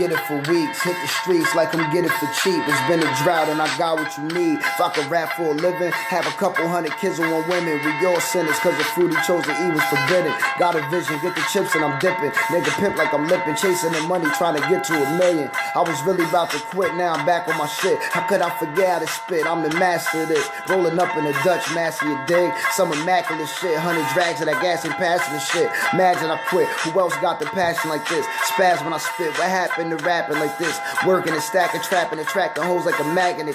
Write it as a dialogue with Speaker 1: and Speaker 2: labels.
Speaker 1: get it for weeks. Hit the streets like I'm get it for cheap. It's been a drought and I got what you need. If I could rap for a living, have a couple hundred kids and one women. We all sinners cause the fruit he chose to eat was forbidden. Got a vision, get the chips and I'm dipping. Nigga pimp like I'm lipping, chasing the money, trying to get to a million. I was really about to quit, now I'm back on my shit. How could I forget how to spit? I'm the master of this. Rolling up in a Dutch master, you dig? Some immaculate shit, hundred drags of that gas and passing the shit. Imagine I quit. Who else got the passion like this? Spaz when I spit. What happened to rapping like this? Working and stacking, trapping, attracting hoes like a magnet.